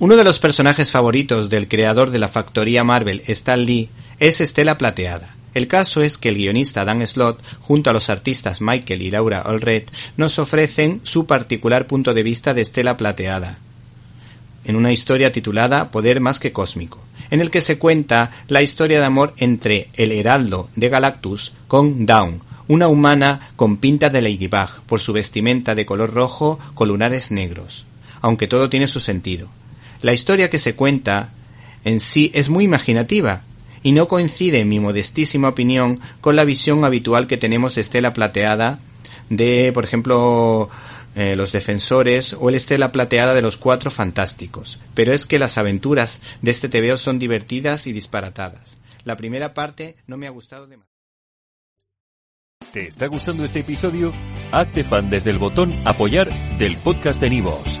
Uno de los personajes favoritos del creador de la factoría Marvel, Stan Lee, es Estela Plateada. El caso es que el guionista Dan Slott, junto a los artistas Michael y Laura Allred, nos ofrecen su particular punto de vista de Estela Plateada, en una historia titulada Poder más que cósmico, en el que se cuenta la historia de amor entre el heraldo de Galactus con Dawn, una humana con pinta de Ladybug por su vestimenta de color rojo con lunares negros, aunque todo tiene su sentido. La historia que se cuenta en sí es muy imaginativa y no coincide, en mi modestísima opinión, con la visión habitual que tenemos Estela Plateada de, por ejemplo, eh, Los Defensores o el Estela Plateada de los Cuatro Fantásticos. Pero es que las aventuras de este TVO son divertidas y disparatadas. La primera parte no me ha gustado demasiado. ¿Te está gustando este episodio? Hazte fan desde el botón Apoyar del podcast de Nivos.